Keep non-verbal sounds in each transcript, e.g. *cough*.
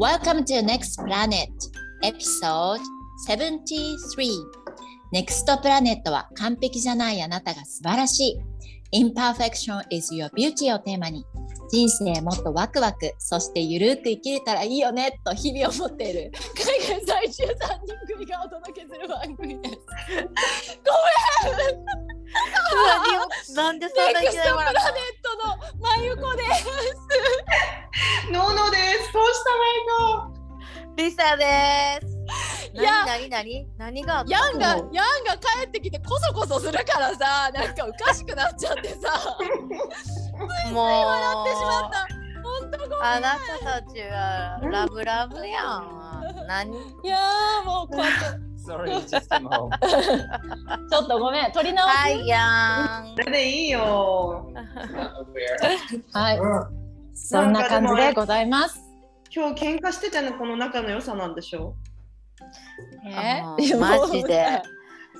Welcome to Next Planet Episode 73 Next Planet は完璧じゃないあなたが素晴らしい。Imperfection is your beauty をテーマに。人生もっとワクワクそしてゆるく生きれたらいいよねと日々思っている。海外在住3人組がお届けする番組です。ごめん。なんでそんなネクストプラネットのまゆこですノーノーです。どうしたマイたリサです。いや何何何？何がヤンがヤンが帰ってきてこそこそするからさなんかおかしくなっちゃってさもう笑ってしまった本当ごめんあなたたちはラブラブやん。何？いやーもうこうやって Sorry, just came home. *laughs* ちょっとごめん取り直しはいやん。ク。それでいいよ。*laughs* はいそんな感じでございます今日喧嘩してたのこの仲の良さなんでしょえ？あーマジで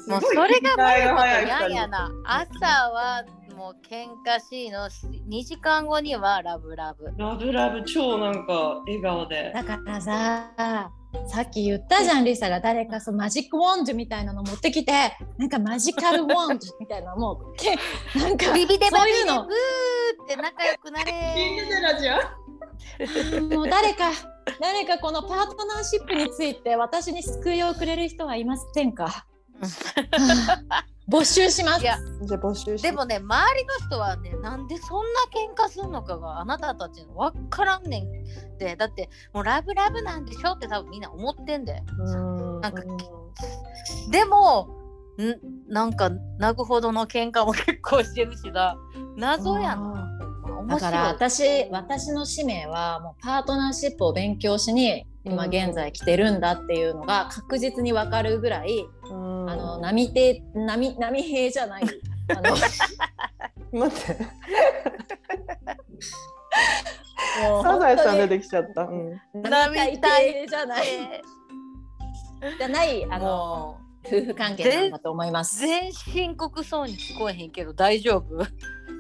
もうそれがマリコと早いヤンやな。朝はもう喧嘩しいの2時間後にはラブラブ。ラブラブ超なんか笑顔で。だからささっき言ったじゃんリサが誰かそうマジックウォンドみたいなの持ってきてなんかマジカルウォンドみたいなもうけなんかビビデバビデブそういうの。ーって仲良くなれ。もう誰か誰かこのパートナーシップについて私に救いをくれる人はいませんか？は *laughs* あ募集します。いやじゃあ募集し。でもね周りの人はねなんでそんな喧嘩するのかがあなたたちの分からんねんってだってもうラブラブなんでしょって多分みんな思ってんでうん。なんかでもんなんか泣くほどの喧嘩も結構してるしな。謎やな面だから私私の使命はもうパートナーシップを勉強しに今うん現在来てるんだっていうのが確実に分かるぐらい、うんあの波手波波平じゃない *laughs* あの待って。もうサザエさん出てきちゃった。うん。並大抵じゃないじゃないあのも夫婦関係なんだと思いまうす。全深刻そうに聞こえへんけど大丈夫？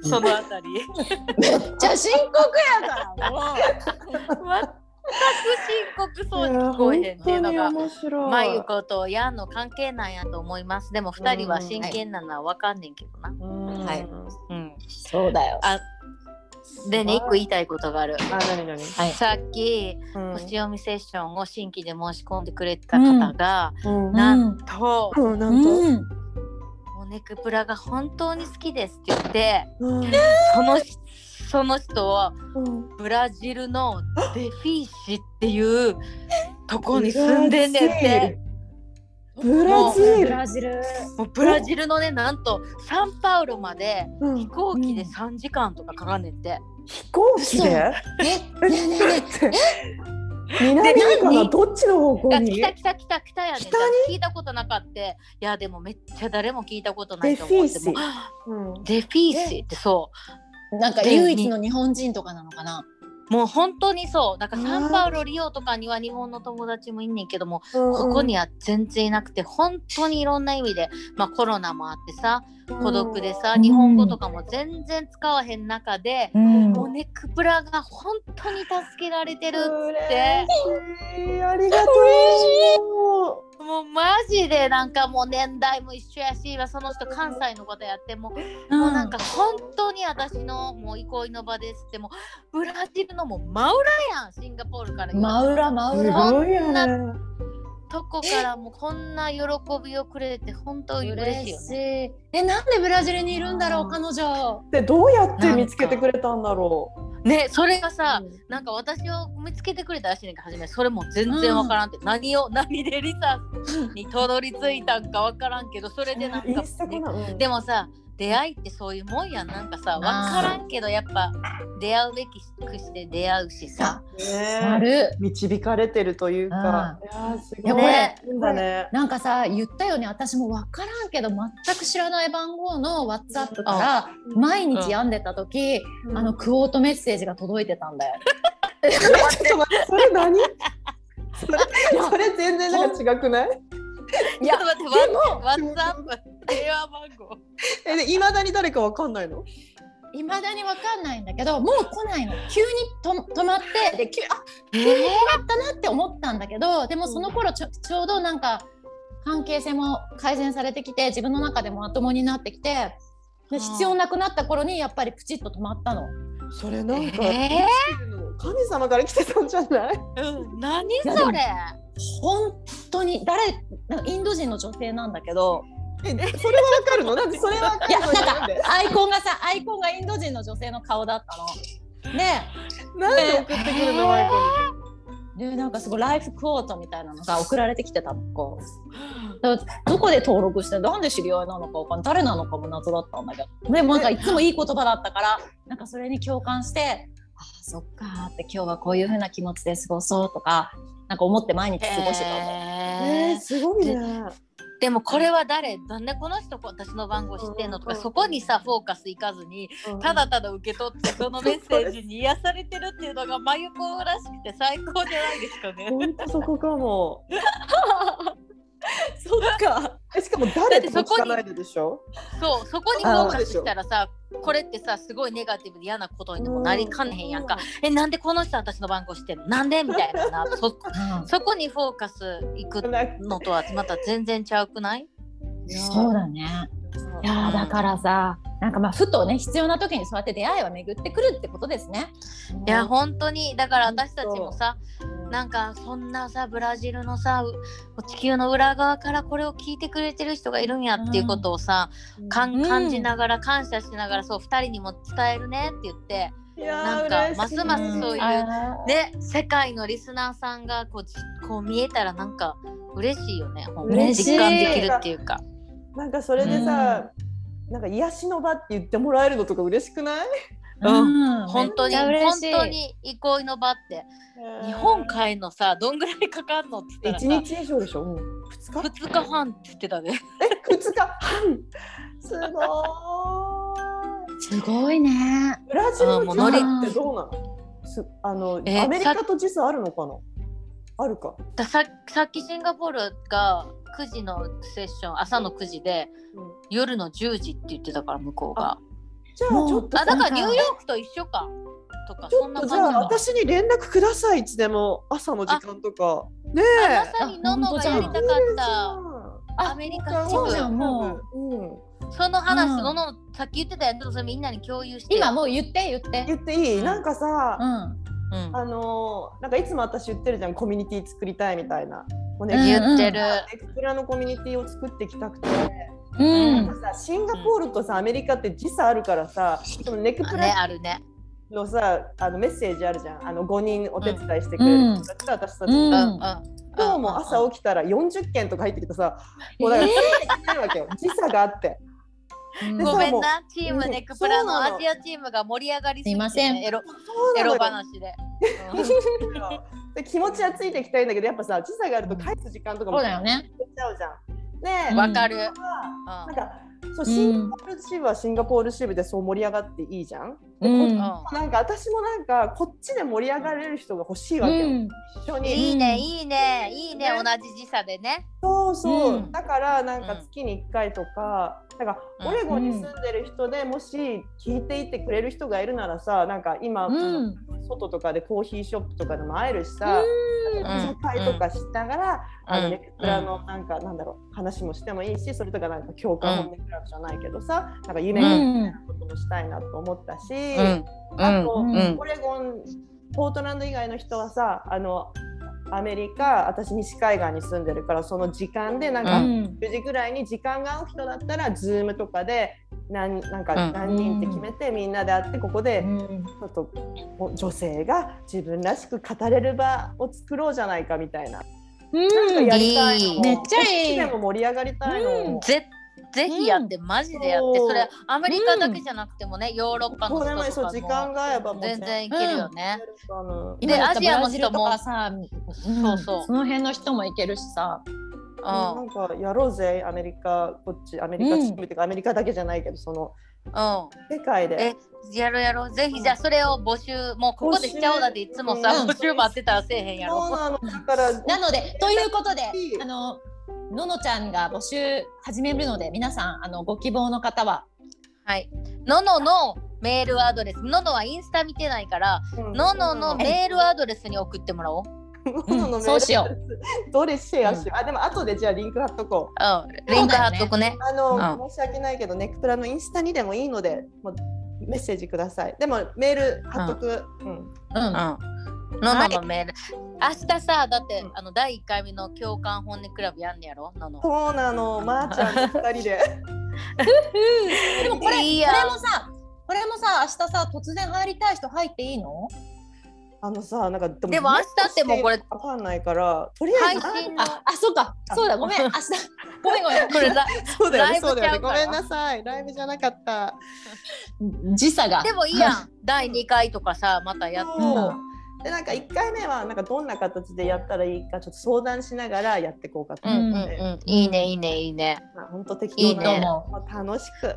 そのあたり *laughs* めっちゃ深刻やからもう。*laughs* 深刻そうに聞こえへんっていうのが面白い。まゆことヤンの関係なんやと思います。でも二人は真剣なのはわかんねんけどな。うんはいうん。そうだよ。あでね、一個言いたいことがある。あ、なになに。はい。さっき、うん星読みセッションを新規で申し込んでくれた方が、うんなんと、うん、なんと。うん。モネクプラが本当に好きですって言って、うんそのしその人はうん。ブラジルのデフィーシっていうとこに住んでんねんって。ブラジブル。ラジル。もうブラジルのね、なんとサンパウロまでうん。飛行機でうん。3時間とかかかんねんって。飛行機で？え、ねえねえねえ。南かな何？どっちの方向に？あ来た来た来た来たやね聞いたことなかった。いやでもめっちゃ誰も聞いたことないと思って。デフィーシ。もうん。デフィーシってそなんか唯一の日本人とかなのかな？うもう本当にそう。だからサンパウロリオとかには日本の友達もいんねんけどもここには全然いなくて本当にいろんな意味でまあコロナもあってさ孤独でさうん。日本語とかも全然使わへん中でうん。モネクプラが本当に助けられてるっ嬉てありがとうもうマジでなんかもう年代も一緒やしその人関西のことやってもうん。もうなんか本当に私のもう憩いの場ですってもうブラジルのもう真裏やんシンガポールから真裏真す裏。ごいよねとこからもうこんな喜びをくれて本当に嬉しいよね。ね。え、なんでブラジルにいるんだろう彼女。でどうやって見つけてくれたんだろねそれがさ、うなんか私を見つけてくれたらしいねんか初め。それも全然わからんって、何を何でリサにたどり着いたんかわからんけどそれでなんか。インスタかなうん。でもさ出会いってそういうもんやん。なんかさわからんけどやっぱ出会うべきくして出会うしさ。ねある。導かれてるというか。なんかさ言ったよね。私も分からんけど全く知らない番号の WhatsApp から毎日病んでた時、あのクオートメッセージが届いてたんだよ。ちょっと待ってそれ何？それ全然なんか違くない？いやちょっと待ってワッツアップ電話番号。えでいまだに誰かわかんないの？いまだにわかんないんだけどもう来ないの。急にと止まってで急あえ急に止まったなって思ったんだけどでもその頃ちょちょうどなんか関係性も改善されてきて自分の中でもまともになってきてで必要なくなった頃にやっぱりプチッと止まったの。それなんか、え神様から来てたんじゃない？うん、何やそれ？本当に誰インド人の女性なんだけどえそれはわかるの？なんでそれはわかいやなんかアイコンがさアイコンがインド人の女性の顔だったの。でなんで送ってくるの？マイコでなんかすごいライフクォートみたいなのが送られてきてたのこう。だからどこで登録してなんで知り合いなのかわかん誰なのかも謎だったんだけど。でもなんかいつもいい言葉だったからなんかそれに共感してああそっかーって今日はこういう風な気持ちで過ごそうとかなんか思って毎日過ごしてたの。えー、えーすごいね。でもこれは誰？なんでこの人私の番号知ってんの？とかうんそこにさフォーカスいかずにただただ受け取ってそのメッセージに癒されてるっていうのがまゆこらしくて最高じゃないですかね。本当そこかも。*laughs* そっか。えしかも誰とだってそこに。そうそこにフォーカスしたらさこれってさすごいネガティブで嫌なことにもなりかねへんやんか。えなんでこの人私の番号知ってんの？なんでみたいなな。そそこにフォーカスいくのとはまた全然ちゃうくない？そうだねいやーだからさなんかまあふとね必要な時にそうやって出会いは巡ってくるってことですね。いや本当に。だから私たちもさうんなんかそんなさブラジルのさう地球の裏側からこれを聞いてくれてる人がいるんやっていうことをさ、かんうん。感じながら感謝しながらそう2人にも伝えるねって言ってなんかますますそういうあーで世界のリスナーさんがこうじこう見えたらなんか嬉しいよね。ほんと嬉しい。実感できるっていうか。なんかそれでさ、なんか癒しの場って言ってもらえるのとか嬉しくない？*laughs* うん本当に本しい当に憩いの場って日本帰んのさどんぐらいかかんのって言った一らさ日以上でしょ？うん二日？2日半って言ってたね。え二日半？すごい。すごいね。ブラジルの時差ってどうなの？すあのえアメリカと時差あるのかな？あるか。だささっきシンガポールが9時のセッション朝の9時でうん夜の10時って言ってたから向こうがじゃあちょっとあだからニューヨークと一緒かとかちそんなょっとじゃあ感じか私に連絡くださいいつでも朝の時間とか。ねえ。まさにののがやりたかったあアメリカ支部そうじゃんもううん。その話、うんののさっき言ってたやつそれみんなに共有して今もう言って言って。言っていい？うんなんかさ、うん。うん。あのーなんかいつも私言ってるじゃんコミュニティ作りたいみたいな。もうね、うん言ってる、エクプラのコミュニティを作っていきたくて、うん。なんかさシンガポールとさアメリカって時差あるからさそのネクプあねラあるね。のさあのメッセージあるじゃん。あの5人お手伝いしてくれる人たちと私たちうん。が、うんうん。今日も朝起きたら40件とか入ってきてさ、もうだからついていけないわけよ。時差があって。でごめんなチームネクプラのアジアチームが盛り上がりすぎて、ね、すいません。エロエロ話で、で気持ちはついていきたいんだけどやっぱさ時差があると返す時間とかもそうだよね。出ちゃうじゃん。ねわかる、なんかそうシンガポール支部はシンガポール支部でそう盛り上がっていいじゃん。でうんうん。なんか私もなんかこっちで盛り上がれる人が欲しいわけよ、うん。一緒に。いいねいいねいいねね。同じ時差でね。そうそう、うん。だからなんか月に1回とか、なんかうん。オレゴンに住んでる人でもし聞いていてくれる人がいるならさなんか今、うん外とかでコーヒーショップとかでも会えるしさ、うん。居酒会とかしながら、あのクプラのなんか、なんだろう話もしてもいいしそれとかなんか共感本音クラブじゃないけどさ、なんか夢がみたいなこともしたいなと思ったし、うん。あと、うん。オレゴンポートランド以外の人はさあのアメリカ私西海岸に住んでるからその時間でなんか、うん。10時ぐらいに時間が合う人だったら Zoom とかで何なんかうん。何人って決めてみんなで会ってここでうん。ちょっとお女性が自分らしく語れる場を作ろうじゃないかみたいな。なんかやりたいのめっちゃいい。でも盛り上がりたいの。うんぜぜひやって、マジでやってそれアメリカだけじゃなくてもね、ヨーロッパの人とかそう時間もが合えばもう全然いけるよね、あのでアジアの人もさ、うんそうそう。その辺の人もいけるしさ。うなんんかやろうぜアメリカこっちアメリカチームっていうか、アメリカだけじゃないけどそのうん。世界で。えやろうやろう。ぜひじゃあそれを募集もうここでしちゃおうだっていつもさうん。募集待ってたらせえへんやろ。そうなの。だからなのでということであのののちゃんが募集始めるので皆さんあのご希望の方ははいのののメールアドレスののはインスタ見てないからうんのののメールアドレスに送ってもらおう。そうしよどれシェアしよう。あ、でも後でじゃあリンク貼っとこう。うん、リンク貼っとくね。あの、う申し訳ないけど、ネクプラのインスタにでもいいので、もうメッセージください。でもメール貼っとく。うん。うんうん。のののメール。明日さ、だって、うんあの第1回目の共感本音クラブやんねやろ？のの。そうなの、まー、ちゃんと二人で。でもこれいいやこれもさこれもさ明日さ突然入りたい人入っていいの？あのさ、なんかででも明日ってもうこれわかんないから、とりあえず。ああそうかそうだごめん明日ごめんごめんこれだ。*laughs* そうだよね、そうだよね。ごめんなさい。ライブじゃなかった。*laughs* 時差がでもいいやん。第2回とかさ、またやってさ。でなんか1回目はなんかどんな形でやったらいいかちょっと相談しながらやっていこうかとうんうん思って、うん。いいねいいねいいね。まあ、本当適当にと思まあ楽しく。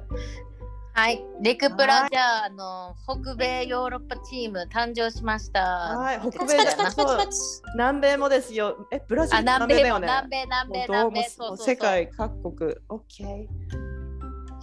はい。レクプはいラじゃあ、あの、北米ヨーロッパチーム誕生しました。はい。北米南米もですよ。えブラジル？あ、南米。よね。南米南米南米。そうそうそう。世界各国。OK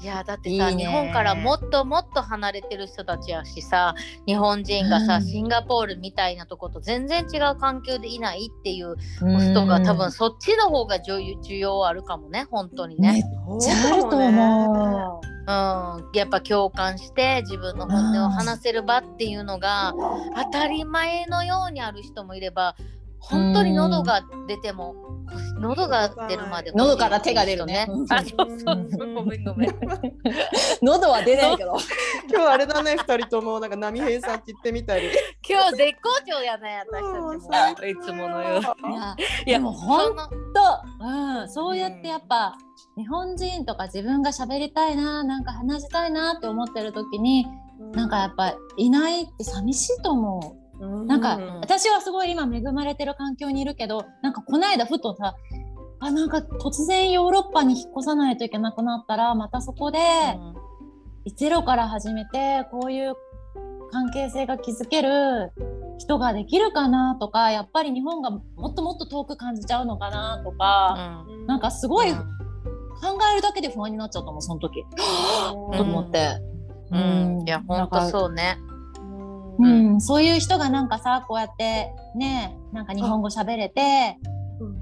いやだってさいいね。日本からもっともっと離れてる人たちやしさ日本人がさ、うん。シンガポールみたいなとこと全然違う環境でいないっていう人が多分そっちの方が需要需要あるかもね本当にめっね。ちゃあると思うん、やっぱ共感して自分の本音を話せる場っていうのが当たり前のようにある人もいれば本当に喉が出ても喉が出るまで喉から手が出るね。あそうそうそうごめんごめん。*laughs* 喉は出ないけど。*laughs* 今日あれだね二人ともなんか波平さんって言ってみたり。今日絶好調やね私たちも。いつものように。いやいやでもほんそのと、うん、そうやってやっぱ、日本人とか自分が喋りたいななんか話したいなって思ってる時になんかやっぱいないって寂しいと思う。なんか、うん。私はすごい今恵まれてる環境にいるけどなんかこの間ふとさあなんか突然ヨーロッパに引っ越さないといけなくなったらまたそこでゼロから始めてこういう関係性が築ける人ができるかなとかやっぱり日本がもっともっと遠く感じちゃうのかなとか、うん。なんかすごい考うん。えるだけで不安になっちゃったもんその時、うん。と思って。うん、いや本当そうね。ううんん、そういう人がなんかさこうやってねなんか日本語喋れて、うん、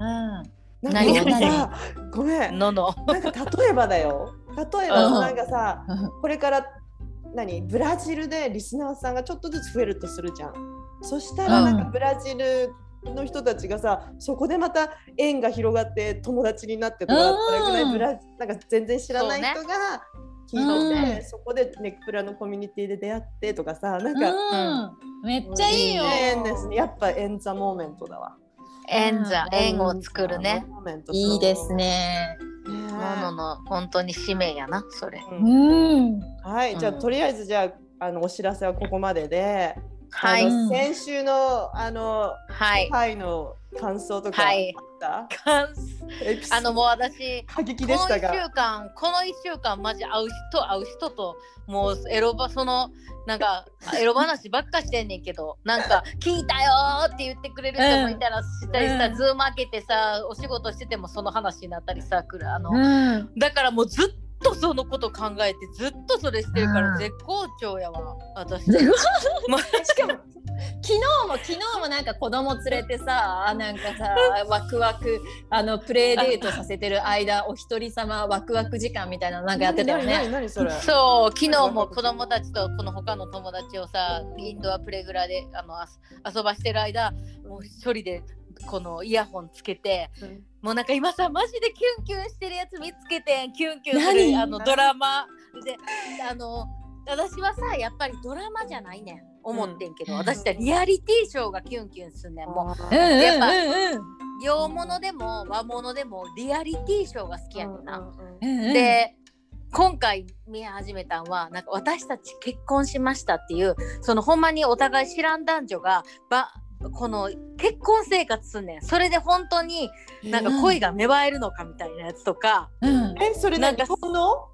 何か何さごめん。のの。なんか例えばだよ。例えばうん。なんかさこれから何？ブラジルでリスナーさんがちょっとずつ増えるとするじゃん。そしたらなんかうんブラジルの人たちがさそこでまた縁が広がって友達になってとかうん。それぐらいブラなんか全然知らない人が聞いててうんそこでネクプラのコミュニティで出会ってとかさなんかうん、めっちゃいいよ。縁ですねやっぱ縁ザモーメントだわ。縁座うん縁を作るね。いいです。ね。そうねののの本当に使命やなそれ。うんうん。はい、じゃあうんとりあえずじゃああのお知らせはここまでで、はい。あの先週のあのはい。回の感想とかはい。あのもう私過激この1でしたが、週間この1週間マジ会う人会う人ともうエロバそのなんか *laughs* エロ話ばっかしてんねんけどなんか「*laughs* 聞いたよ!」って言ってくれる人もいたらしたりさ、うん。ズーム開けてさお仕事しててもその話になったりさくるあの、うん。だからもうずっとそのこと考えてずっとそれしてるからうん絶好調やわ私。し *laughs* まあかも昨日も昨日もなんか子供連れてさなんかさ *laughs* ワクワクあのプレイデートさせてる間お一人様ワクワク時間みたいなのなんかやってたよ何ね。何何それ。そう昨日も子供たちとこの他の友達をさインドアプレグラであのあ遊ばしてる間もう一人でこのイヤホンつけてうんもうなんか今さマジでキュンキュンしてるやつ見つけてキュンキュンす何？るあのドラマ。であの私はさやっぱりドラマじゃないねん。思ってんけど、うん。私はリアリティショーがキュンキュンすんねん。もううんうんやっぱうん。うん洋物でも和物でもリアリティショーが好きやねんな。うんうん。で今回見始めたんはなんか私たち結婚しましたっていうそのほんまにお互い知らん男女がばこの結婚生活すんねん。それで本当になんか恋が芽生えるのかみたいなやつとか、うん。えそれなんか何日本の？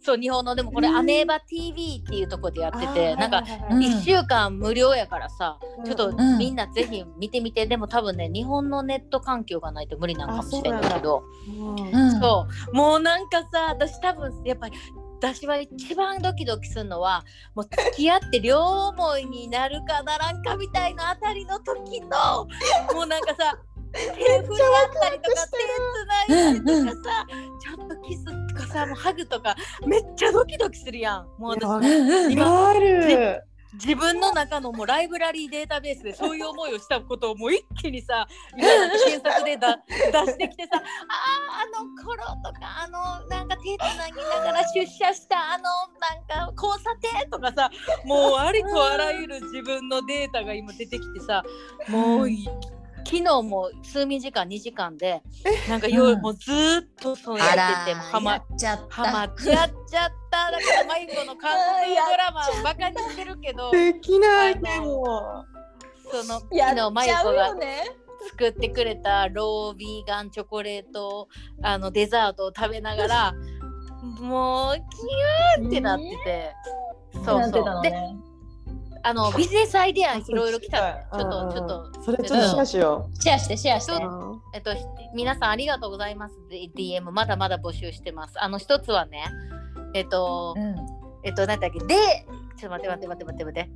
そう日本の。でもこれうん。アメーバ TV っていうとこでやっててなんかうん。1週間無料やからさ、ちょっとうんみんなぜひ見てみて、でも多分ね日本のネット環境がないと無理なのかもしれないけど。うんうんそう。もうなんかさ私多分やっぱり私は一番ドキドキするのはもう付き合って両思いになるかならんかみたいなあたりの時のもうなんかさ手振り合ったりとか手つないだりとかさ、ちょっとキスとかさもうハグとかめっちゃドキドキするやん。もう私今ある自分の中のもうライブラリーデータベースでそういう思いをしたことをもう一気にさ *laughs* 検索でだ出してきてさあーあの頃とかあのなんか手つなぎながら出社したあのなんか交差点とかさもうありとあらゆる自分のデータが今出てきてさもうい昨日も睡眠時間2時間でなんか夜、うん。もうずーっとそうやっててもうハマやっちゃった。ハマっちゃっちゃった。だからマユコの韓国ドラマをバカにしてるけど *laughs* できないでも。その昨日マちゃうユコが作ってくれたロービーガンチョコレートあのデザートを食べながらもうキューってなってて、そうなってそう、ねあのビジネスアイデアいろいろ来た。ちょっとちょっと。それちょっとシェアしよシェアしてシェアして。えっと、皆さんありがとうございます。で DM まだまだ募集してます。あの一つはね、えっと、うん。えっと、なんだっけ、で、ちょっと待って待って待って待って待って。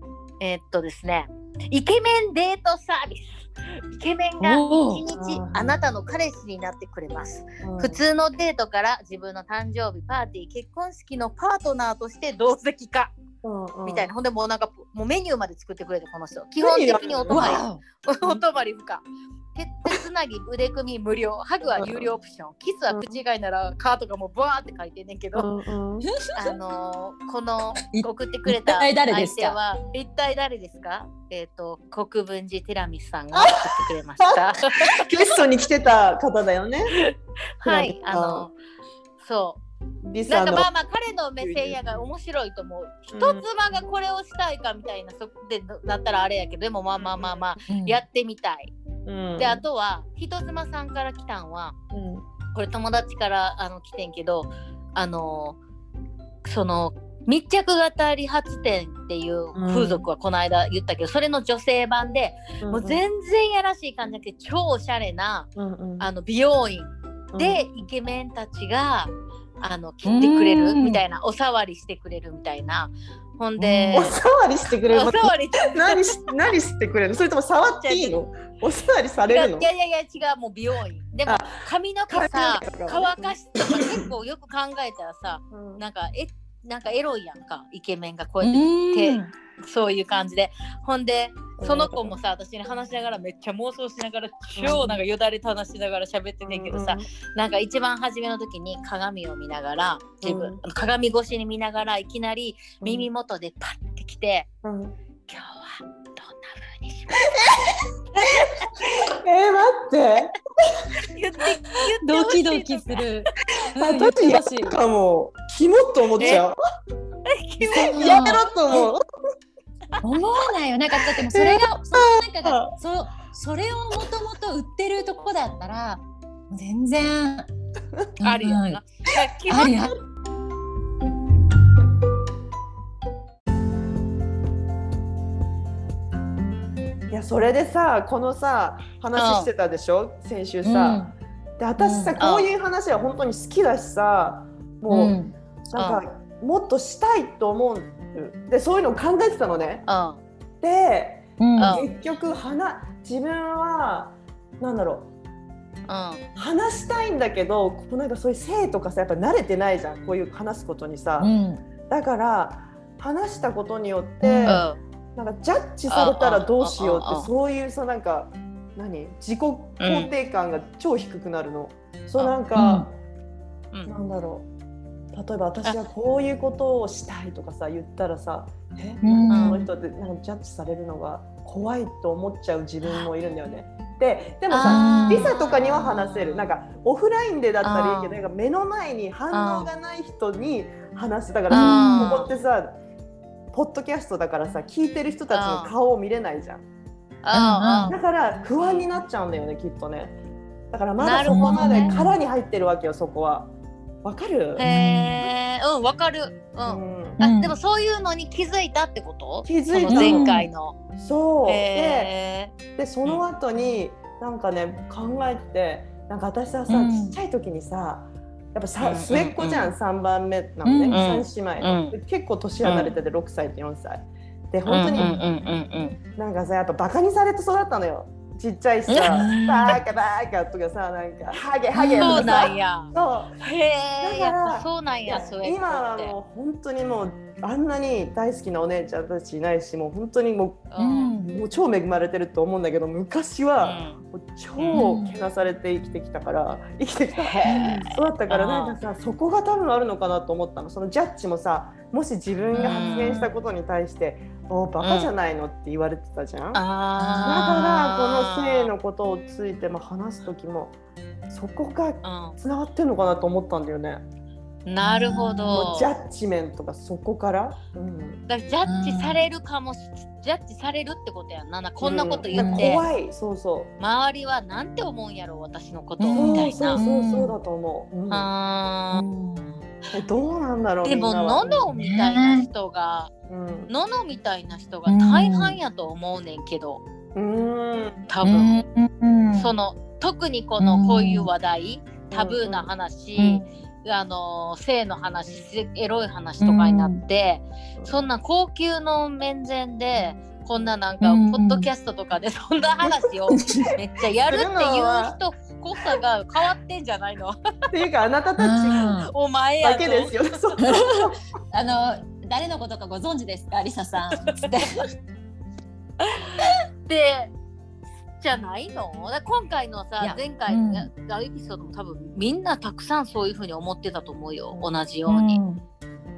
えっとですね、イケメンデートサービス。イケメンが一日あなたの彼氏になってくれます。うん。普通のデートから自分の誕生日、パーティー、結婚式のパートナーとして同席化うんうんみたいな。ほんでもうなんかもうメニューまで作ってくれてこの人。基本的にお泊まり。わお泊まり不可。決定つなぎ腕組み無料。ハグは有料オプション。キスは口以外ならカートがもうバーって書いてんねんけど、うんうんあのーこのい送ってくれた相ですか？手は一体誰ですか？えっ、と国分寺ティラミスさんが *laughs* 送ってくれました。ゲストに来てた方だよね。はい、あのそう。リサのなんかまあまあ彼の目線やが面白いと思う。人妻がこれをしたいかみたいなそでなったらあれやけどでもまあまあまあまあうん。やってみたい。うん。であとは人妻さんから来たんはうん。これ友達からあの来てんけどあのその密着型理髪店っていう風俗はこの間言ったけど、それの女性版で、もう全然やらしい感じだけど超おしゃれなうんうん。あの美容院でイケメンたちがあの切ってくれる？みたいな。お触りしてくれるみたいな。ほんでお触りしてくれる？お触り。何し何してくれる？のそれとも触っていいの？お触りさいやれるの？いやいや違う。もう美容院。でもあ髪の毛さ乾かしとか結構よく考えたらさうん。なんかえなんかエロいやんか。イケメンがこううやってん *laughs* そういう感じで。ほんでその子もさ私に話しながらめっちゃ妄想しながら超なんかよだれ垂らしながら喋っててんけどさ、なんか一番初めの時に鏡を見ながら自分、うん。鏡越しに見ながらいきなり耳元でパッてきてうん。うん「今日はどんな風にしま *laughs* えー、待って。*laughs* す?」言って言ってドキドキする。うん言っ私やてほしい。るかも。キモっと思っちゃうやめろと。思 *laughs* う思わないよ。なんかだってそれが *laughs* そのなんかそそれをもともと売ってるとこだったら全然 *laughs* あるよな。ありありいやそれでさこのさ話してたでしょ？先週さ、で私さ、うん。こういう話は本当に好きだしさもう、うん。なんかもっとしたいと思う。でそういうのを考えてたのね。うん。で結局話自分はなんだろう。うん。話したいんだけどこうなんかそういう性とかさやっぱ慣れてないじゃん。こういう話すことにさ、うん。だから話したことによっうて、ん。なんかジャッジされたらどうしようってそういうさなんか何自己肯定感が超低くなるの。そうなんか、うん。なんだろう例えば私はこういうことをしたいとかさ言ったらさえ、うん。なん。かその人ってなんかジャッジされるのが怖いと思っちゃう自分もいるんだよね。ででもさリサとかには話せる。なんかオフラインでだったらいいけどなんか目の前に反応がない人に話す。だからここってさポッドキャストだからさ聞いてる人たちの顔を見れないじゃん。あだから不安になっちゃうんだよねきっとね。だからまだそこまで殻に入ってるわけよそこはわかる？へえうんわかる。うん、うん。うん。あでもそういうのに気づいたってこと？気づいた。その前回の、そう。ででその後になんかね考えててなんか私はさ、うん。ちっちゃい時にさやっぱさ、うん。末っ子じゃん、うん。3番目なのね、うん。三姉妹の、結構年離れてて6歳と4歳。でうん本当にうんうんうんなんかさやっぱバカにされて育ったのよちっちゃいしさうん。バカバカとかさなんかハゲハゲとかさ。そうなんや。そう。へえ、そうなんや、そう今はもう本当にもうあんなに大好きなお姉ちゃんたちいないしもう本当にもう。うん。うもう超恵まれてると思うんだけど昔はもう超けなされて生きてきたから生きてきた。へそうだったからなんかさそこが多分あるのかなと思ったの。そのジャッジもさもし自分が発言したことに対して「おバカじゃないの?」って言われてたじゃん。だあからこの性のことをついても話す時もそこがの。つながってるのかなと思ったんだよね。うん。なるほもどう。ジャッジメントがそこから。うんだからジャッジされるかもし、ジャッジされるってことやんな。なこんなこと言うんって、怖いそうそう。周りはなんて思うんやろ私のことうんみたいそうな。そうそうだと思う。うんあえどうなんだろうーでもののみたいな人が、うんののみたいな人が大半やと思うねんけど、うん。多分、うん。その特にこのこういう話題、タブーな話、あの性の話エロい話とかになって、そんな高級の面前でこんななんかうんポッドキャストとかでそんな話を *laughs* めっちゃやるっていう人こそが変わってんじゃないの？*laughs* っていうかあなたたちお前やだけですよ。ね。*laughs* そう。あの誰のことかご存知ですか？リサさん。つってでじゃないの？今回のさ前回うん。のエピソードも多分みんなたくさんそういうふうに思ってたと思うよ。同じように。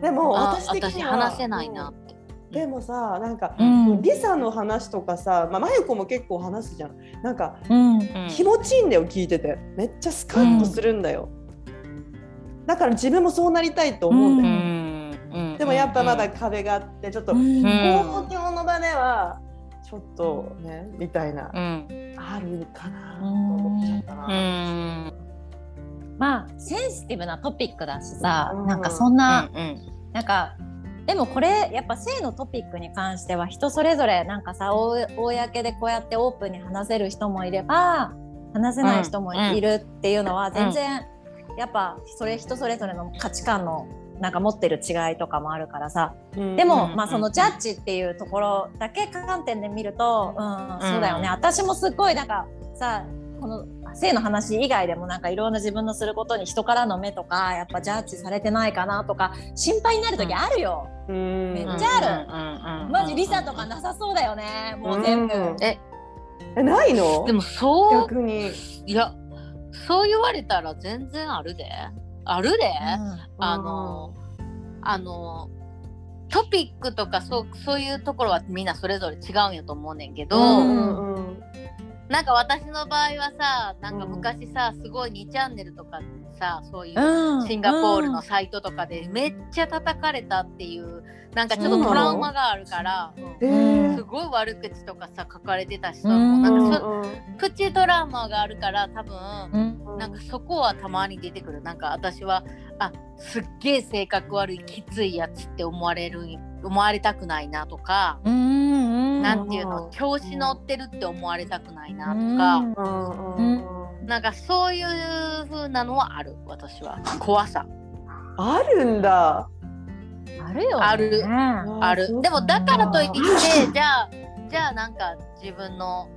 でもあ私的私には話せないなって。でもさなんか、うん。リサの話とかさ、まあ、まゆこも結構話すじゃん。なんかうん。うん気持ちいいんだよ聞いてて。めっちゃスカッとするんだよ、だから自分もそうなりたいと思うんだよ、うんでもやっぱまだ壁があってちょっとうん。公共の場ではちょっとねみたいなうん。あるかなと思っちゃったな。うん。まあセンシティブなトピックだしさ、うん。なんかそんな、うんなんかでもこれやっぱ性のトピックに関しては人それぞれなんかさお公でこうやってオープンに話せる人もいれば話せない人もいるっていうのは全然、やっぱそれ人それぞれの価値観のなんか持ってる違いとかもあるからさ。うん。でも、うん。まあそのジャッジっていうところだけ観点で見ると、うん、そうだよね、私もすっごいなんかさこの性の話以外でもなんかいろんな自分のすることに人からの目とかやっぱジャッジされてないかなとか心配になる時あるよ、うん。めっちゃある。マジリサとかなさそうだよね。もう全部、うん。え。えないの？でもそう逆に。いやそう言われたら全然あるであるで、あのあのトピックとかそうそういうところはみんなそれぞれ違うんやと思うねんけど、うんうんなんか私の場合はさなんか昔さすごい2チャンネルとかさそういううん。シンガポールのサイトとかでめっちゃ叩かれたっていうなんかちょっとトラウマがあるから、えうんすごい悪口とかさ書かれてた人うん。もなんかそ、うん。プチトラウマがあるから多分、うんなんかそこはたまに出てくる。なんか私はあすっげえ性格悪いきついやつって思われる思われたくないなとか、なんていうの調子乗ってるって思われたくないなとか、うなんかそういう風なのはある私は。怖さ。あるんだ。あるよ、ね、ある。ある。でもだからといってじゃあじゃあなんか自分の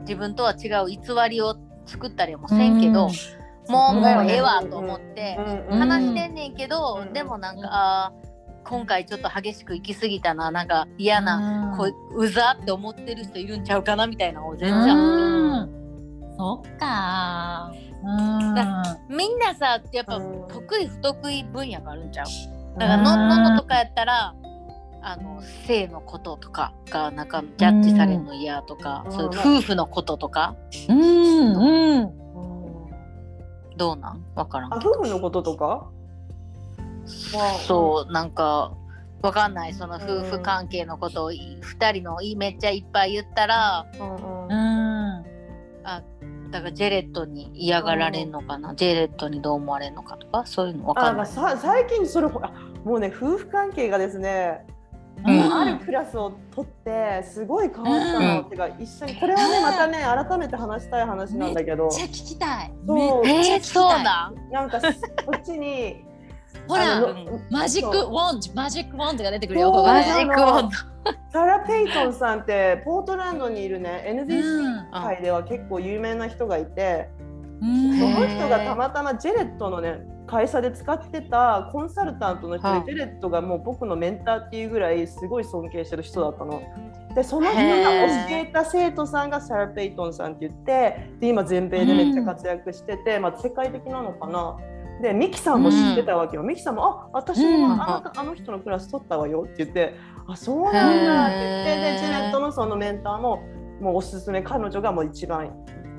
自分とは違う偽りを作ったりもせんけど、うん。もううんもうええわと思ってうん。話してんねんけど、うん。でもなんか、あー今回ちょっと激しく行き過ぎたななんか嫌な、こううざって思ってる人いるんちゃうかなみたいなのを全然。あってうん。そっか。みんなさやっぱうん得意不得意分野があるんちゃう？だからのののとかやったらあの性のこととかがなんかジャッジされるの嫌とか、うん。そういう夫婦のこととか？うん。うん。どうなん？わからんあ夫婦のこととか？そうなんかわかんない。その夫婦関係のことをい2人のいめっちゃいっぱい言ったらうんうん。うん。あだからジェレットに嫌がられんのかな、ジェレットにどう思われるのかとか？そういうのわかんない。さ最近それもうね夫婦関係がですねうんあるクラスを取ってすごい変わったの、うんてか一緒にこれはねまたね改めて話したい話なんだけど。めっちゃ聞きたい。そう。めっちゃえー、聞きたい。そうだ。なんかこっちにほらマジックウォンド、マジックウォンドが出てくるよ。マジックワンド。サラ・ペイトンさんってポートランドにいるねうん。NBC 界では結構有名な人がいて、うん。その人がたまたまジェレットのね会社で使ってたコンサルタントの人で、レットがもう僕のメンターっていうぐらいすごい尊敬してる人だったの。でその人が教えた生徒さんがサラ・ペイトンさんって言ってで今全米でめっちゃ活躍してて、まあ、世界的なのかな。でミキさんも知ってたわけよ。ミキさんも「あ私もうん。あのあの人のクラス取ったわよ」って言って「あそうなんだ」って言ってでジェレットのそのメンターももうおすすめ彼女がもう一番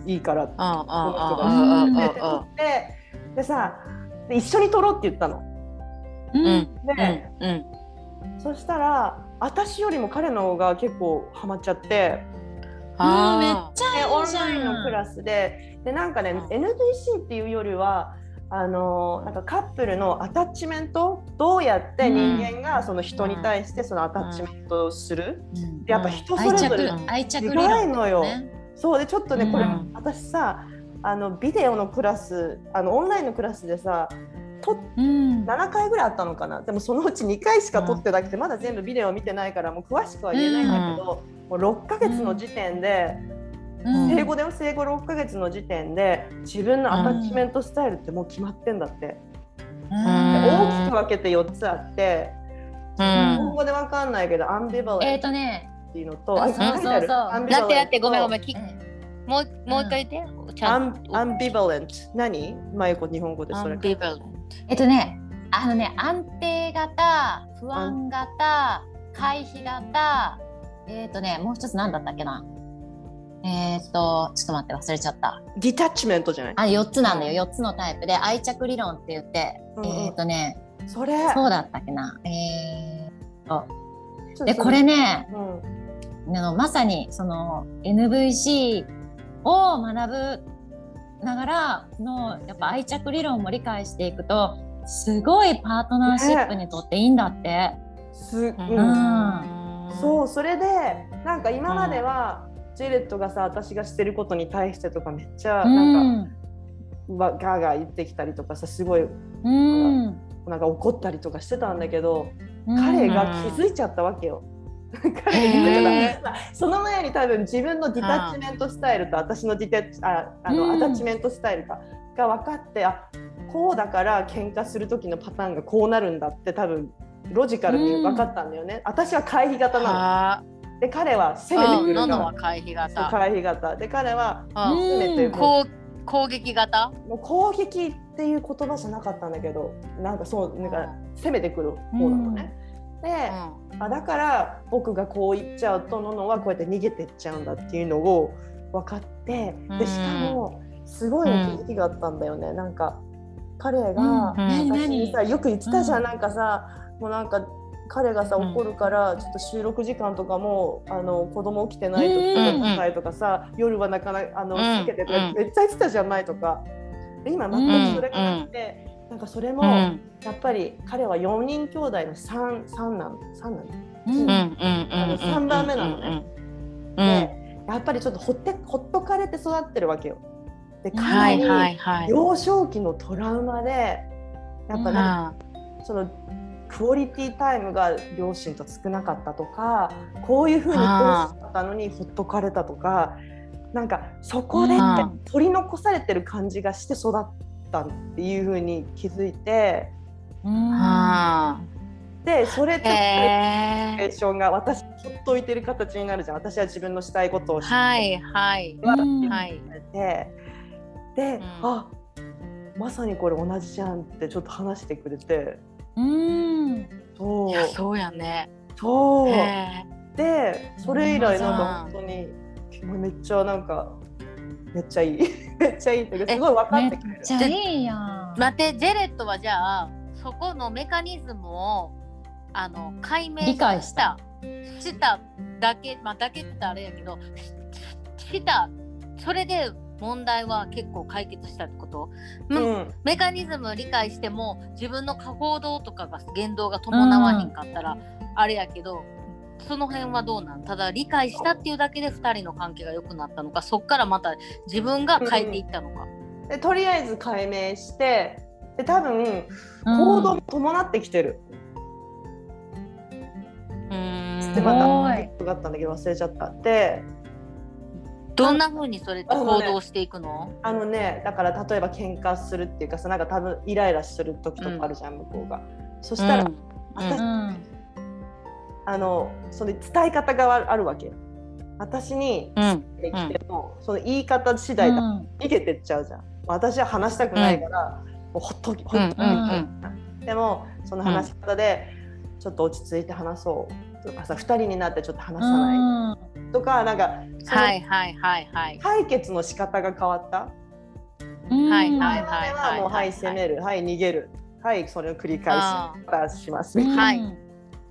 いいからこあの人があ言ってて取ってでさで一緒に取ろうって言ったの。うん。うん。で、うん。うん。そしたら私よりも彼の方が結構ハマっちゃって。うんめっあちゃでオンいいじゃん。ラインのクラスで。でなんかねうん。NBC っていうよりはあのなんかカップルのアタッチメント？どうやって人間がその人に対してそのアタッチメントをする、うん。やっぱ人それぞれ違いのよ。ねそうでちょっとねこれ、うん私さあのビデオのクラスあのオンラインのクラスでさとうん。7回ぐらいあったのかな。でもそのうち2回しか撮ってなくて、まだ全部ビデオ見てないからもう詳しくは言えないんだけど、もう6ヶ月の時点で、うん。生後でも生後6ヶ月の時点で自分のアタッチメントスタイルってもう決まってんだって、大きく分けて4つあって、うん。日本語でわかんないけどアンビバレントとね、っていうのと、うん。あ書いてある。そうそうそう。アンビバレントだってだってごめんごめんもうもう一回言って。ちんンアンビバレント何？マユコ日本語でそれ。アンビバレントえっとね、あのね、安定型、不安型、回避型、えっ、とね、もう一つ何だったっけな？えっ、と、ちょっと待って、忘れちゃった。ディタッチメントじゃない？あ、4つなんだよ、4つのタイプで、愛着理論って言って、うんうん。えっ、とね、それ。そうだったっけな？えっと。で、これね、うん。あのまさにその NVC を学ぶながらのやっぱ愛着理論も理解していくとすごいパートナーシップにとっていいんだって。すううん。んそうそれでなんか今までは、ジェレットがさ私がしてることに対してとかめっちゃうなんか、んわガーガー言ってきたりとかさすごいうん。なんか怒ったりとかしてたんだけど、うん。彼が気づいちゃったわけよ。その前に多分自分のディタッチメントスタイルと私のディタッチああの、うん。アタッチメントスタイルかが分かってあこうだから喧嘩する時のパターンがこうなるんだって多分ロジカルに分かったんだよね。私は回避型なはの。で彼は攻めてくるの。からのは回避型。回避型。で彼はうん。攻めてう攻撃型？もう攻撃っていう言葉じゃなかったんだけどなんかそうなんか攻めてくる方なのね。で、あだから僕がこう言っちゃうとののはこうやって逃げてっちゃうんだっていうのを分かってでしかもすごい気づきがあったんだよね。なんか彼が私にさ何よく言ってたじゃん、うん。なんかさもうなんか彼がさうん。怒るからちょっと収録時間とかもあの子供起きてないとうんかとかさ、夜はなかなかあのうん。避けてとかうん。めっちゃ言ってたじゃん前とか。で今全くそれがなくて、なんかそれも、うん。やっぱり彼は4人兄弟の三三男三男。うん。うん。あの三番目なのね。うんで、やっぱりちょっとほってほっとかれて育ってるわけよ。でかなり幼少期のトラウマでやっぱなんかそのクオリティタイムが両親と少なかったとかこういうふうに苦しかったのにほっとかれたとかなんかそこでうん。取り残されてる感じがして育ったっていうふうに気づいてでそれちょっとへシチュエえー。ションが私ほっといてる形になるじゃん。私は自分のしたいことをして。はいはい。うん。はい。てで、ん。あまさにこれ同じじゃんってちょっと話してくれて。うん。そう。そうやね。そう。へでそれ以来なんかうん本当にめっちゃなんかめっちゃいいめっちゃいいってすごい分かめっってくれる。ちゃいいやん。ー。待ってジェレットはじゃあそこのメカニズムをあの解明理解した。しただけまあだけって言ったらあれやけどししたそれで問題は結構解決したってこと、ううん。ん、メカニズムを理解しても自分の行動とかが言動が伴わへんかったら、あれやけどその辺はどうなん？ただ理解したっていうだけで2人の関係が良くなったのか？そっからまた自分が変えていったのか？うん、でとりあえず解明してで多分行動も伴ってきてる。うん、でまたがったんだけど忘れちゃった。って。どんな風にそれって行動していくの？あのねだから例えば喧嘩するっていうかさなんか多分イライラする時とかあるじゃん、うん、向こうが。そしたら、うん、私、うん、あのその伝え方があるわけ私にできても、その言い方次第で逃げてっちゃうじゃん。私は話したくないから、もうほっときほっとき、でもその話し方で、ちょっと落ち着いて話そうとかさ2人になってちょっと話さない、とかなんかはいはいはいはい。解決の仕方が変わった？はいはいはいはもうはい。攻める。はい逃げる。はいそれを繰り返ししますはい。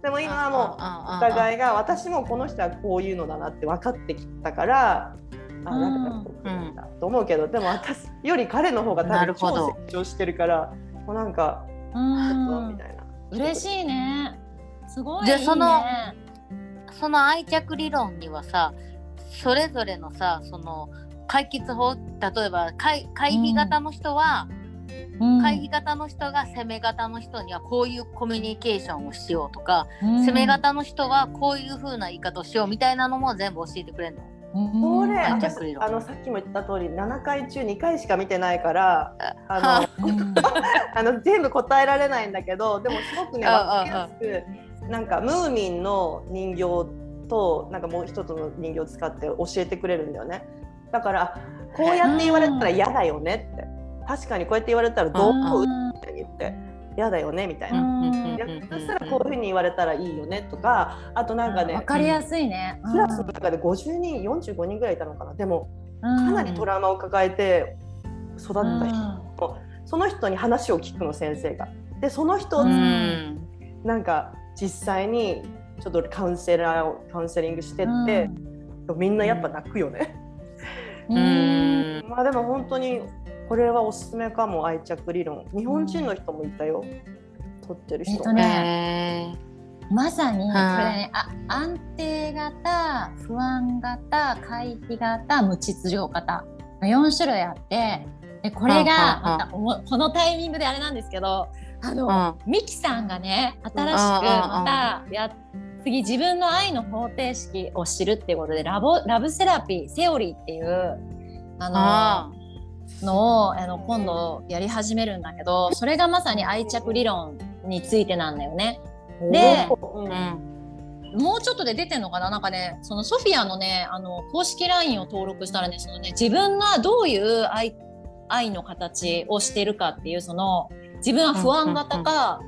でも今はもうお互いが私もこの人はこういうのだなって分かってきたからあなんかだと思うけど、でも私より彼の方が多分超成長してるからもうなんかうん。みたいな。嬉しいね。すごい、ね、でそのその愛着理論にはさそれぞれのさその解決法例えば会会議型の人は、うん、会議型の人が攻め型の人にはこういうコミュニケーションをしようとか、うん、攻め型の人はこういう風な言い方をしようみたいなのも全部教えてくれるの。それあの。さっきも言った通り7回中2回しか見てないからあのあ。*laughs* の全部答えられないんだけどでもすごくね分かりやすくなんかムーミンの人形となんかもう一つの人形を使って教えてくれるんだよね。だからこうやって言われたら嫌だよねって確かにこうやって言われたらどう思う？って言って。嫌だよねみたいな、そしたらこういうふうに言われたらいいよねとかあとなんかね分かりやすいね、クラスの中で50人45人ぐらいいたのかな。でもかなりトラウマを抱えて育った人、その人に話を聞くの先生が。でその人を、なんか実際にちょっとカウンセラーをカウンセリングしてって、みんなやっぱ泣くよね。うん。*laughs* まあでも本当にこれはおすすめかも愛着理論。日本人の人もいたよ、取ってる人、えっとね、まさにこれねあ安定型不安型回避型無秩序型。4種類あってでこれがまたこのタイミングであれなんですけどあの、うん、ミキさんがね新しくまたや次自分の愛の方程式を知るっていうことでラボラブセラピーセオリーっていうあののをあの今度やり始めるんだけどそれがまさに愛着理論についてなんだよね。で、うん、もうちょっとで出てんのかな？なんかねそのソフィアのねあの公式 LINE を登録したらねそのね自分がどういう愛愛の形をしてるかっていうその自分は不安型か、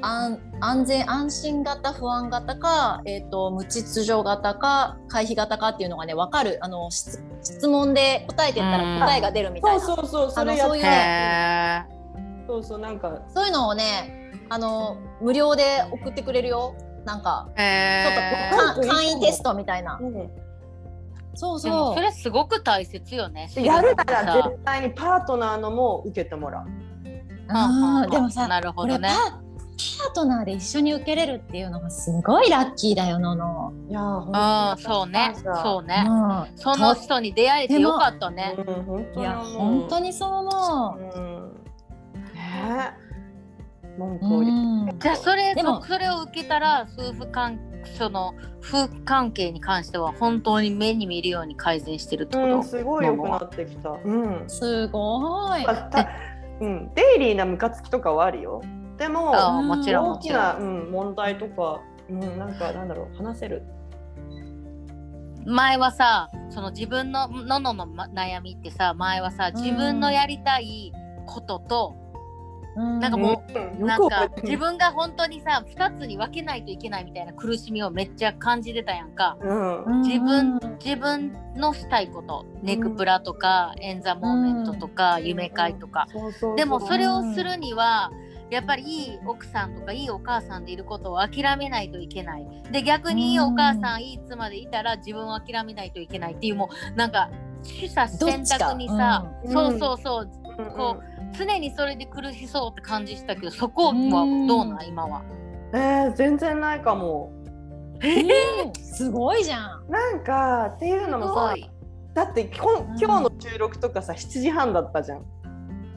安安全安心型不安型か、えーと、無秩序型か回避型かっていうのがね分かる。あの質問で答えてったら答えが出るみたいな、そうそうそうそれそういうそうそうなんか。そういうのをねあの無料で送ってくれるよ。なんかちょっと簡易テストみたいな。うん。そうそう。それすごく大切よねやるなら絶対にパートナーのも受けてもらう。あでもさなるほどねパートナーで一緒に受けれるっていうのがすごいラッキーだよのの。いやあそうねそうね、うん、その人に出会えてよかったね。いや本当にそう思う。うん、ね文句を、うん、じゃあそれでもそれを受けたら夫婦関その夫婦関係に関しては本当に目に見るように改善してるってこと、うん、すごい良くなってきた。うん、すごい。うん、デイリーなムカつきとかはあるよ。でももちろん大きな、うん、問題とか、うん、なんかなんだろう話せる。前はさその自分のののの悩みってさ前はさ自分のやりたいことと、うん、なんかもう、うん、なんか自分が本当にさ2つに分けないといけないみたいな苦しみをめっちゃ感じてたやんか、うん、自分自分のしたいことネクプラとか、エンザモーメントとか、夢会とか、でもそれをするには、やっぱりいい奥さんとかいいお母さんでいることを諦めないといけない。で逆にいいお母さんいい妻でいたら自分を諦めないといけないっていうもうなんか取捨選択にさ、うん、そうそうそう、うん、こう常にそれで苦しそうって感じしたけどそこはどうなん今は？えー、全然ないかも。うん。すごいじゃん。なんかっていうのもさだって今日の収録とかさ7時半だったじゃん。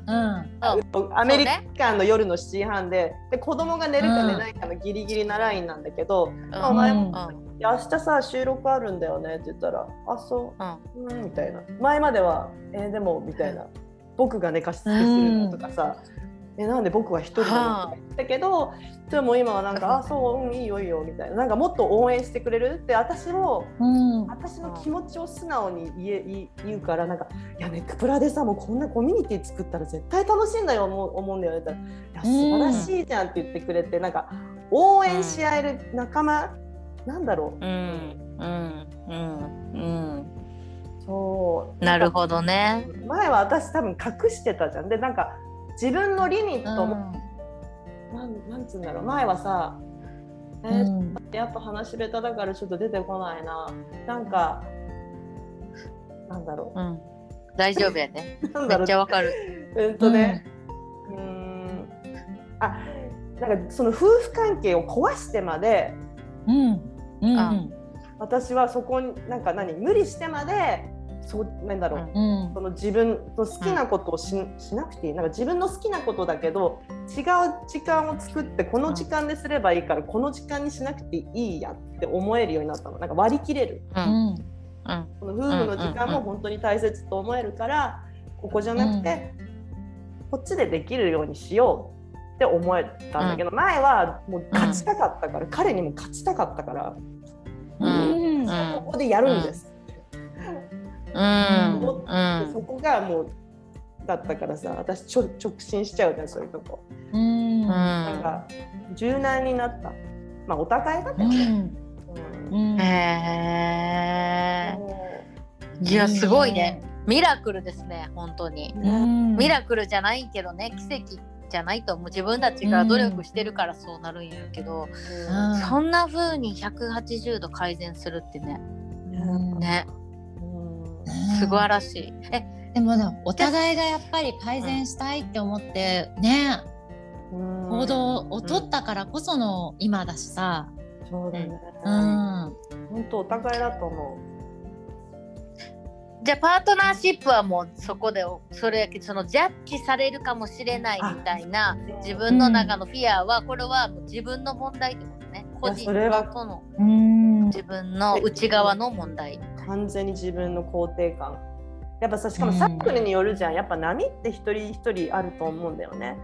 うん、アメリカの夜の7時半でで子供が寝るか寝ないかのギリギリなラインなんだけど、うん。まあお前も、うん。いや明日さ収録あるんだよねって言ったら「あそう。うん」みたいな。前までは「えーでも」みたいな「僕が寝かしつけするの」とかさ「えなんで僕は一人なの?」とか言ってたけどでも今はなんか「あそううんいいよいいよ」みたいな。なんかもっと応援してくれる？って私もうん、私の気持ちを素直に言え言うからなんか「いやネックプラでさもうこんなコミュニティ作ったら絶対楽しいんだよ思う思うんだよね」って。言ったら「いや素晴らしいじゃん」って言ってくれてなんか応援し合える仲間なんだろう。うん。うん。うん。うん。そう。なるほどね。前は私多分隠してたじゃん。でなんか自分のリミットも、なんなんつうんだろう。前はさえーうん。やっぱ話し下手だからちょっと出てこないな。なんかなんだろう。ん。大丈夫やね。う *laughs* なんだめっちゃわかる。うんとね、うーん。あなんかその夫婦関係を壊してまでうん。うん。あ私はそこになんか何無理してまでそうなんだろう、うん。うん。その自分の好きなことをし,、しなくていい。なんか自分の好きなことだけど違う時間を作ってこの時間ですればいいからこの時間にしなくていいやって思えるようになったの。なんか割り切れる。ううん。んうん。この夫婦の時間も本当に大切と思えるからここじゃなくて、こっちでできるようにしようって思えたんだけど、前はもう勝ちたかったから、彼にも勝ちたかったから、ううんん。ここでやるんです、うんそこがもうだったからさ私ちょ直進しちゃうねそういうとこ、うん。なんか柔軟になった。まあお互いだけどね、うん。うん。へえ。いやすごいね。ミラクルですね本当に。うん。ミラクルじゃないけどね奇跡じゃないと思う。自分たちが努力してるからそうなるんやけど、うん。そんな風に180度改善するってね。うん。ね。うん素晴らしい。えでもねお互いがやっぱり改善したいって思ってね。うん行動を取ったからこその今だしさ、そうだね、うん。本当お互いだと思じゃあパートナーシップはもうそこでそれそのジャッジされるかもしれないみたいな自分の中のフィアはこれはもう自分の問題ってことね。個人とのうん自分の内側の問題。う完全に自分の肯定感。やっぱさしかもサークルによるじゃん。やっぱ波って一人一人あると思うんだよね。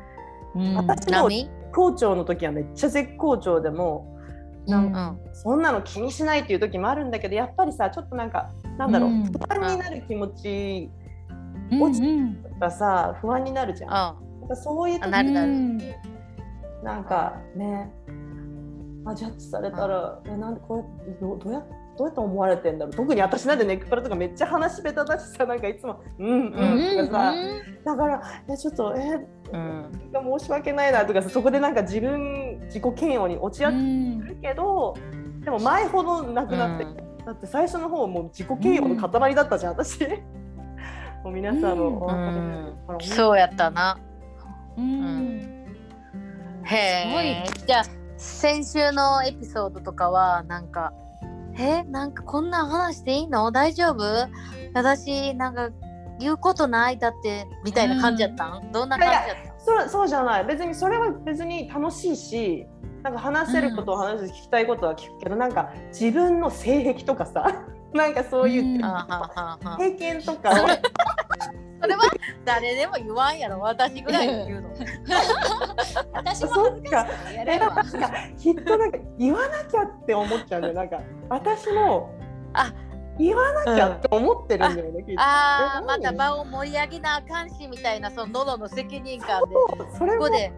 うん。私も波？好調の時はめっちゃ絶好調でもなんかうんそんなの気にしないっていう時もあるんだけどやっぱりさちょっとなんかなんだろう、うん。不安になる気持ちうん。落ちうん。がさ不安になるじゃん。あなんかそういう時なるななんかねあジャッジされたら、えなんでこれどどうやどうやって思われてんだろう？特に私なんでネックパラとかめっちゃ話し下手だしさなんかいつも「うんうん」とかさ、だからえちょっとえうん。申し訳ないなとかさそこでなんか自分自己嫌悪に落ち合ってうんるけど、でも前ほどなくなって、うん。だって最初の方もう自己嫌悪の塊だったじゃん、私。もう皆さんのおうん。そうやったな。うん。へえ。じゃあ先週のエピソードとかはなんかえなんかこんなん話していいの？大丈夫？私なんか言うことないだってみたいな感じやったん、どんな感じやったそうそうじゃない。別にそれは別に楽しいしなんか話せることを話す、聞きたいことは聞くけどなんか自分の性癖とかさなんかそういう、経験とかを。*laughs* それは誰でも言わんやろ私ぐらいに言うの。私も恥ずかしくてやればきっとなんか言わなきゃって思っちゃうんだよなんか私もあ。言わなきゃって思ってるんだよね、きっと。あーえ何？また場を盛り上げなあかんしみたいなその喉の責任感で。それもここで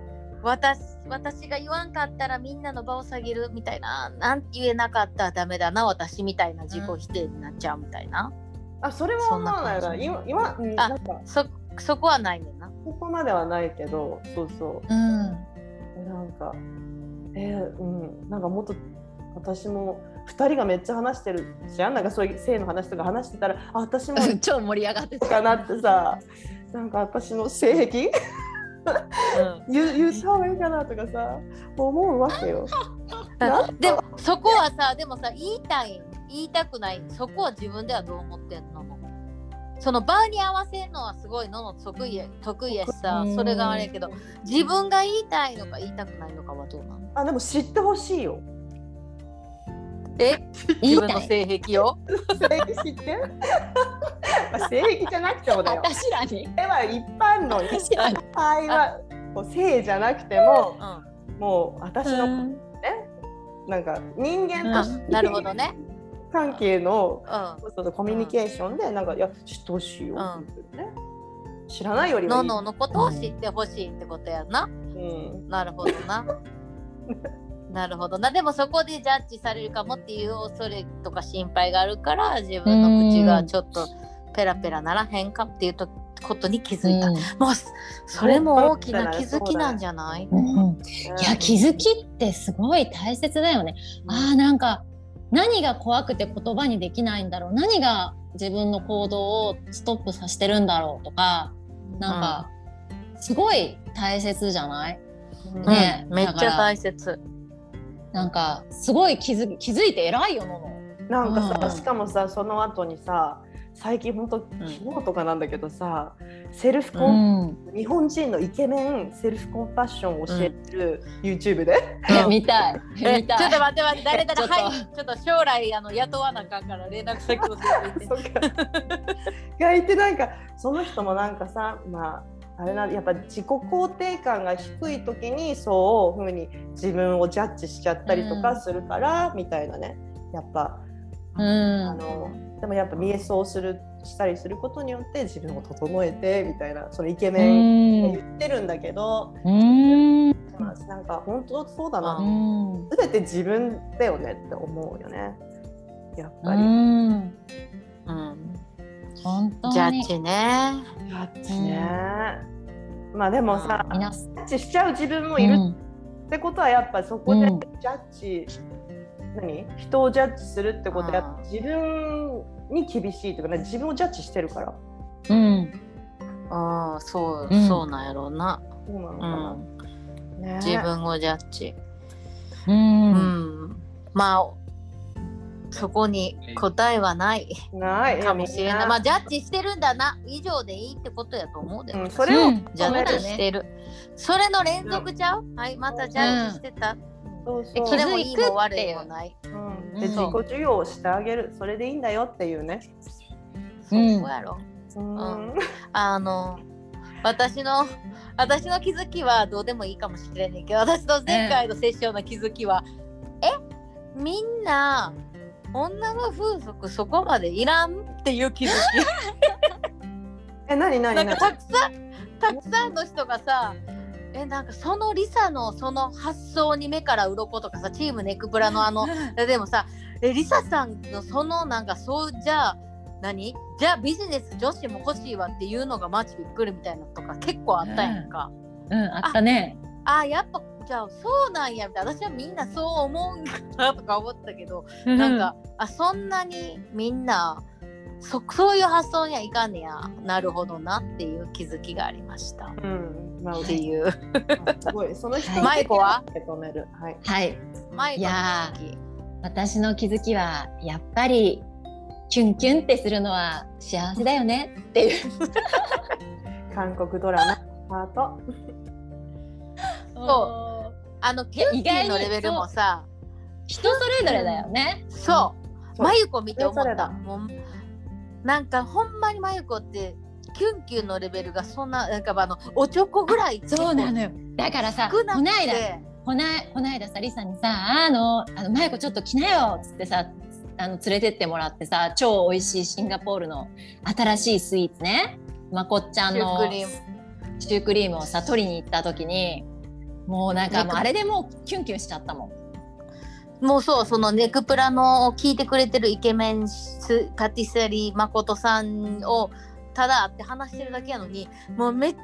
私私が言わんかったらみんなの場を下げるみたいななんて言えなかったらダメだな私みたいな自己否定になっちゃうみたいな、あそれは思わないな。今今うんあなんか。そそこはないねんな。ここまではないけどそうそう。うん。えなんかえーうん。なんかもっと私も2人がめっちゃ話してるじゃん？なんかそういう性の話とか話してたらあ私も *laughs* 超盛り上がってた。かなってさ。なんか私の性癖？言言った方がいいかなとかさ思うわけよ。*laughs* でもそこはさでもさ言いたい言いたくないそこは自分ではどう思ってんの？その場に合わせるのはすごいのの得意や得意やしさそれがあれやけど自分が言いたいのか言いたくないのかはどうなのあでも知ってほしいよ。え？自分の性癖を？性癖知って *laughs* まあ性癖じゃなくてもだよ。私らに。*laughs* では一般の私らに。会話こう性じゃなくてももう私のうんなんか人間とうん、なるほどね。関係のうそのコミュニケーションでなんかいや知ってほしいようんって言ってね。知らないよりん。はいい。のののことを知ってほしいってことやな。うん。なるほどな。*laughs* なるほどな。でもそこでジャッジされるかもっていう恐れとか心配があるから自分の口がちょっとペラペラならへんかっていうとことに気づいた。もうそれも大きな気づきなんじゃない？うんうん。いや気づきってすごい大切だよね。あーなんか何が怖くて言葉にできないんだろう。何が自分の行動をストップさせてるんだろうとかなんか、すごい大切じゃない？うん。ねうんめっちゃ大切。なんかすごい気づ気づいて偉いよのの。なんかさ、うん。しかもさその後にさ最近本当昨日とかなんだけどさ、セルフコうン、ん、日本人のイケメンセルフコンパッションを教えてる YouTube で、うん見たい。*laughs* え見たい。ちょっと待って待って誰々 *laughs* ちょっと。はい。ちょっと将来あの雇わなあかんから連絡先教えて。*laughs* そっか。がいてなんかその人もなんかさまああれなやっぱ自己肯定感が低い時にそういうふうに自分をジャッジしちゃったりとかするから、みたいなね。やっぱ、うん。あのでもやっぱ瞑想するしたりすることによって自分を整えてみたいなそのイケうメンん。言ってるんだけど、うん。まあ、なんか本当そうだな、うん。全て自分だよねって思うよね。やっぱり。うん。うん。本当に。ジャッジね。ジャッジね、まあでもさ、ジャッジしちゃう自分もいるうんってことはやっぱそこでうん。ジャッジ、何？人をジャッジするってことはや自分に厳しいというかね自分をジャッジしてるから。うん。ああそう、うん。そうなんやろうな。そうなのかうな、ん、ね。自分をジャッジ。ううん。ん、まあそこに答えはない。ない。かもしれない。まああ、ジャッジしてるんだな。以上でいいってことやと思うで。うん、それを、うん。ジャッジしてる。それの連続ちゃう、はい、またジャッジしてた。そうそう。それもいいも悪気づくっていもない。うん、でうん自己授与をしてあげる。それでいいんだよっていうね、そこやろ。うん。ん。あの私の私の気づきはどうでもいいかもしれないけど私の前回のセッションの気づきは、え？みんな女の風俗そこまでいらんっていう気づえ何きなん何何かたくさんたくさんの人がさえなんかそのリサのその発想に目から鱗とかさチームネクプラのあのでもさえリサさんのそのなんかそうじゃあ何？じゃあビジネス女子も欲しいわっていうのがマジびっくりみたいなのとか結構あったやんか。うん。あったね。あやっぱじゃあそうなんやみたいな。私はみんなそう思うんかなとか思ったけど、なんかあそんなにみんなそそういう発想にはいかんねや。なるほどなっていう気づきがありました。っうんまあてい。うすごい。その人はいマイコは？受け止める。はい。はい。マイコのいや私の気づきはやっぱりキュンキュンってするのは幸せだよねっていう。韓国ドラマハート。そう。あのキュンキュンのレベルもさ人それぞれだよね。そう。そう。まゆこ見て思った。それぞれだ。もうなんかほんまにまゆこってキュンキュンのレベルがそんななんかあのおちょこぐらいそうなのよ。だからさこないだてこないこないださリサにさ「あのあのマイコちょっと来なよ」っつってさあの連れてってもらってさ超美味しいシンガポールの新しいスイーツね。まこっちゃんのシュークリーム。をさ取りに行った時にもうなんかあれでもうキュンキュンしちゃったもん。もうそうそのネクプラのを聞いてくれてるイケメンスパティセリー誠さんをただ会って話してるだけやのにもうめっ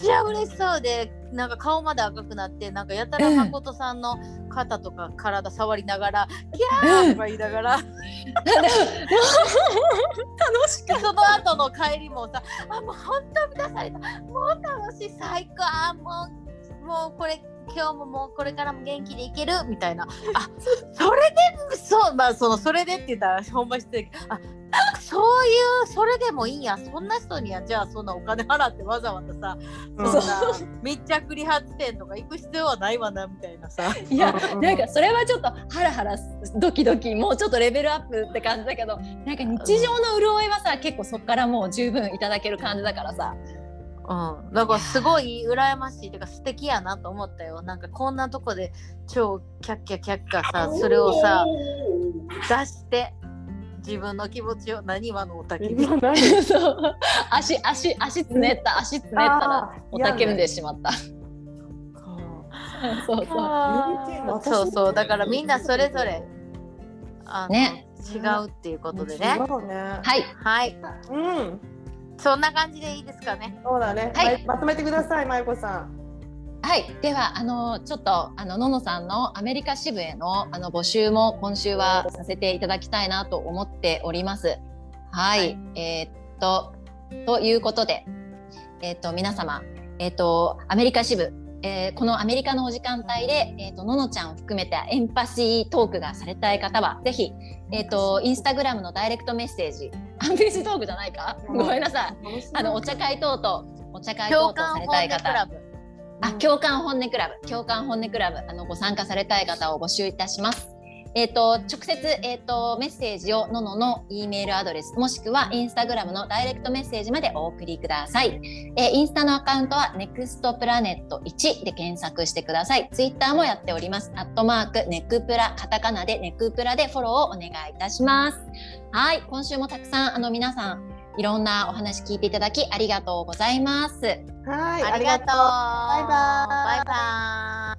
ちゃ嬉しそうでなんか顔まで赤くなってなんかやたらうん。誠さんの肩とか体触りながら「キャー!」とか言いながら。楽しその後の帰りもさ「あもう本当満たされた。もう楽しい。最高。あもうもうこれ今日ももうこれからも元気でいけるみたいな。*laughs* あそれでそうまあそのそれでって言ったらほんま失礼。あそういうそれでもいいや。そんな人にはじゃあそんなお金払ってわざわざさそんな密着理髪店とか行く必要はないわなみたいなさ。いやなんかそれはちょっとハラハラドキドキもうちょっとレベルアップって感じだけどなんか日常の潤いはさ結構そこからもう十分いただける感じだからさうん、だからすごい羨ましいというか素敵やなと思ったよ。なんかこんなとこで超キャッキャキャッキャさそれをさ出して自分の気持ちを何今のおたけびそう足足足つねった足つねったらおたけびでしまった。そうそう。そうそう。だからみんなそれぞれあのね。違うっていうことでね。ね。はい。はい。うん。そんな感じでいいですかねそうだね。はいままとめてください、まゆこさん。はい、ではあのちょっとあのののさんのアメリカ支部へのあの募集も今週はさせていただきたいなと思っております。はい、はいえーっとということで、えーっと皆様、えーっとアメリカ支部、えーこのアメリカのお時間帯で、えーっとののちゃんを含めたエンパシートークがされたい方はぜひえーっとインスタグラムのダイレクトメッセージ、アンページトークじゃないか？ごめんなさい。あのお茶会等々お茶会等共々されたい方。クラブあ、共感本音クラブ、共感本音クラブ、あのご参加されたい方を募集いたします。えっ、と直接えっ、とメッセージをののの E メールアドレスもしくはインスタグラムのダイレクトメッセージまでお送りください。えーインスタのアカウントは NEXT プラネット1で検索してください。ツイッターもやっております。アットマークネクプラカタカナでネクプラでフォローをお願いいたします。はい、今週もたくさんあの皆さんいろんなお話聞いていただきありがとうございます。はい、ありがとうバイバイバイバイ